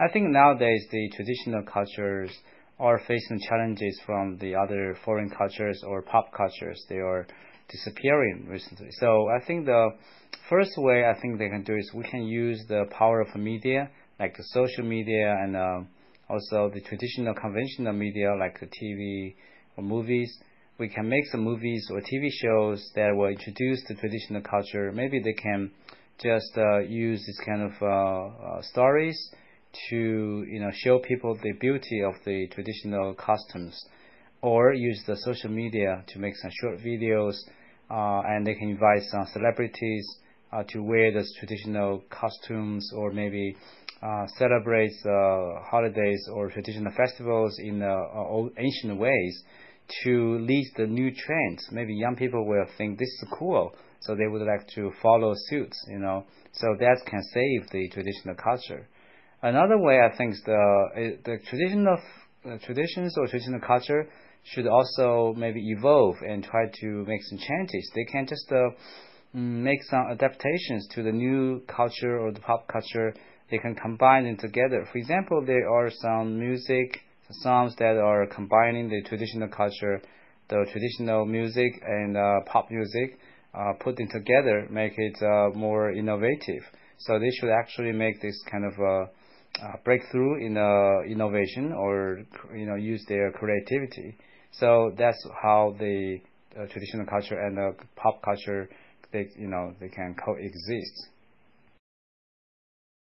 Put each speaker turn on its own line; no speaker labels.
I think nowadays the traditional cultures are facing challenges from the other foreign cultures or pop cultures. They are disappearing recently. So I think the first way I think they can do is we can use the power of media, like the social media and uh, also the traditional conventional media like the TV or movies. We can make some movies or TV shows that will introduce the traditional culture. Maybe they can just uh, use this kind of uh, uh stories to you know show people the beauty of the traditional customs, or use the social media to make some short videos, uh, and they can invite some celebrities uh, to wear those traditional costumes, or maybe uh, celebrate uh, holidays or traditional festivals in uh, old ancient ways to lead the new trends. Maybe young people will think this is cool, so they would like to follow suit. You know, so that can save the traditional culture. Another way I think the the traditional uh, traditions or traditional culture should also maybe evolve and try to make some changes. They can just uh, mm, make some adaptations to the new culture or the pop culture. They can combine them together. For example, there are some music songs that are combining the traditional culture, the traditional music and uh, pop music, uh, putting together, make it uh, more innovative. So they should actually make this kind of uh, uh, breakthrough in uh, innovation or you know use their creativity. So that's how the uh, traditional culture and the pop culture they you know they can coexist.